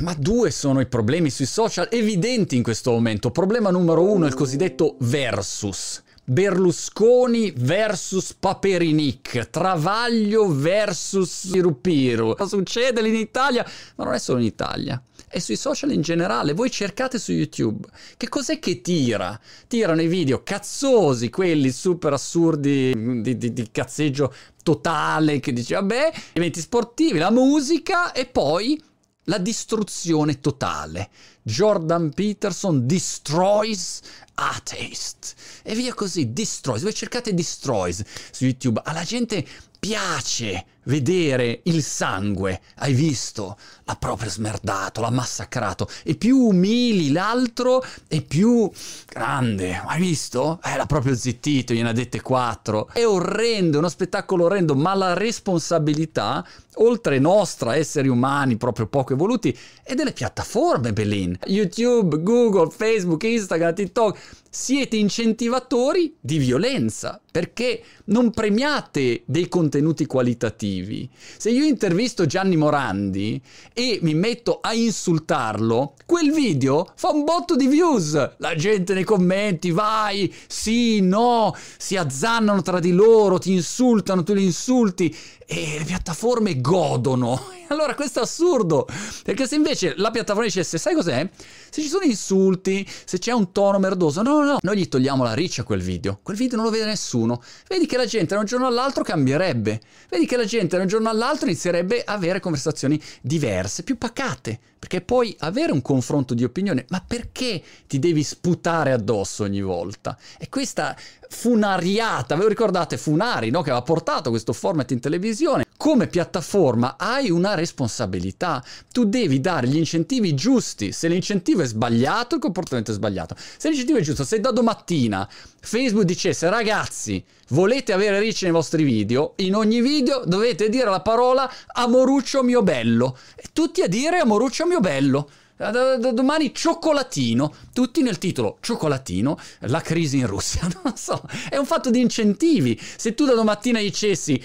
Ma due sono i problemi sui social evidenti in questo momento. Problema numero uno è il cosiddetto versus. Berlusconi versus Paperinic, Travaglio versus Pirupiru. Succede lì in Italia, ma non è solo in Italia è sui social in generale. Voi cercate su YouTube. Che cos'è che tira? Tirano i video cazzosi, quelli super assurdi di, di, di cazzeggio totale, che dice vabbè, eventi sportivi, la musica e poi la distruzione totale. Jordan Peterson destroys atheist. E via così, destroys. Voi cercate destroys su YouTube. Alla gente piace vedere il sangue. Hai visto? L'ha proprio smerdato, l'ha massacrato. E più umili l'altro, e più grande. Hai visto? Eh, l'ha proprio zittito, gliene ha dette quattro. È orrendo, uno spettacolo orrendo, ma la responsabilità, oltre nostra, esseri umani proprio poco evoluti, è delle piattaforme, Belin. YouTube, Google, Facebook, Instagram, TikTok. Siete incentivatori di violenza perché non premiate dei contenuti qualitativi. Se io intervisto Gianni Morandi e mi metto a insultarlo, quel video fa un botto di views. La gente nei commenti, vai, sì, no, si azzannano tra di loro, ti insultano, tu li insulti e le piattaforme godono. Allora questo è assurdo, perché se invece la piattaforma dicesse, sai cos'è? Se ci sono insulti, se c'è un tono merdoso, no, no, no, noi gli togliamo la riccia a quel video, quel video non lo vede nessuno. Vedi che la gente da un giorno all'altro cambierebbe, vedi che la gente da un giorno all'altro inizierebbe a avere conversazioni diverse, più pacate, perché puoi avere un confronto di opinione, ma perché ti devi sputare addosso ogni volta? E questa funariata, ve lo ricordate Funari, no? che aveva portato questo format in televisione, come piattaforma hai una responsabilità, tu devi dare gli incentivi giusti, se l'incentivo è sbagliato il comportamento è sbagliato, se l'incentivo è giusto, se da domattina Facebook dicesse ragazzi volete avere ricci nei vostri video, in ogni video dovete dire la parola amoruccio mio bello, e tutti a dire amoruccio mio bello, da, domani cioccolatino, tutti nel titolo cioccolatino, la crisi in Russia, non so, è un fatto di incentivi. Se tu da domattina dicessi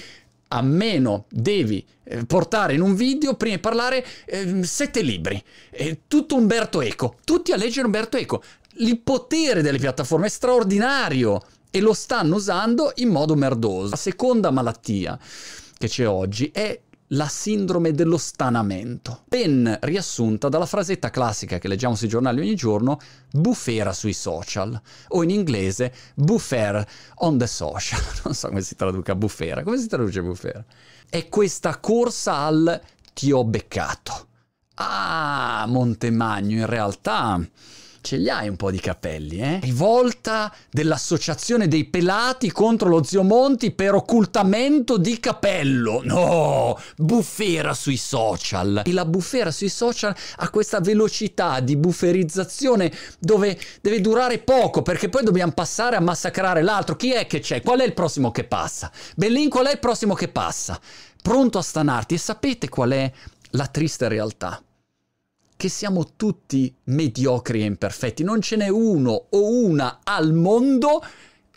a meno devi eh, portare in un video, prima di parlare, eh, sette libri. Eh, tutto Umberto Eco. Tutti a leggere Umberto Eco. Il potere delle piattaforme è straordinario e lo stanno usando in modo merdoso. La seconda malattia che c'è oggi è la sindrome dello stanamento, ben riassunta dalla frasetta classica che leggiamo sui giornali ogni giorno, bufera sui social, o in inglese buffer on the social, non so come si traduca bufera, come si traduce bufera? È questa corsa al ti ho beccato. Ah, Montemagno, in realtà ce li hai un po' di capelli, eh? Rivolta dell'associazione dei pelati contro lo zio Monti per occultamento di capello. No, bufera sui social. E la bufera sui social ha questa velocità di bufferizzazione dove deve durare poco perché poi dobbiamo passare a massacrare l'altro. Chi è che c'è? Qual è il prossimo che passa? Bellin, qual è il prossimo che passa? Pronto a stanarti e sapete qual è la triste realtà? Che siamo tutti mediocri e imperfetti, non ce n'è uno o una al mondo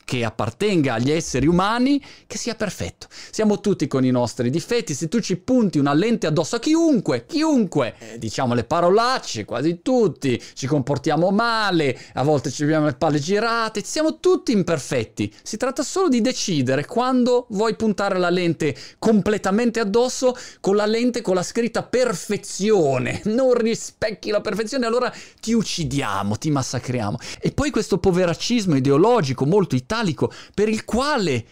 che appartenga agli esseri umani che sia perfetto. Siamo tutti con i nostri difetti, se tu ci punti una lente addosso a chiunque, chiunque, eh, diciamo le parolacce, quasi tutti, ci comportiamo male, a volte ci abbiamo le palle girate, siamo tutti imperfetti. Si tratta solo di decidere quando vuoi puntare la lente completamente addosso con la lente con la scritta perfezione. Non rispecchi la perfezione, allora ti uccidiamo, ti massacriamo. E poi questo poveraccismo ideologico molto italiano italico per il quale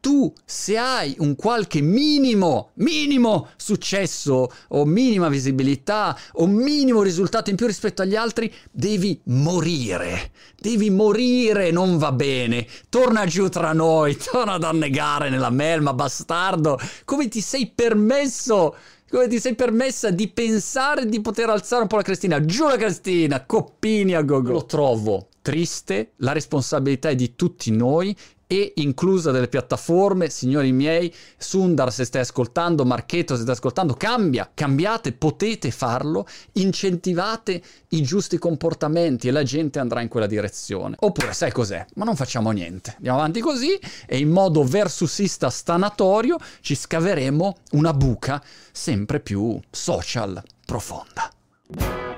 tu se hai un qualche minimo, minimo successo o minima visibilità o minimo risultato in più rispetto agli altri, devi morire. Devi morire, non va bene. Torna giù tra noi, torna ad annegare nella melma, bastardo. Come ti sei permesso come ti sei permessa di pensare di poter alzare un po' la Cristina? Giù la Cristina, coppini a gogo. Lo trovo triste, la responsabilità è di tutti noi e inclusa delle piattaforme, signori miei, Sundar se stai ascoltando, Marchetto se stai ascoltando, cambia, cambiate, potete farlo, incentivate i giusti comportamenti e la gente andrà in quella direzione. Oppure sai cos'è? Ma non facciamo niente, andiamo avanti così e in modo versusista stanatorio ci scaveremo una buca sempre più social profonda.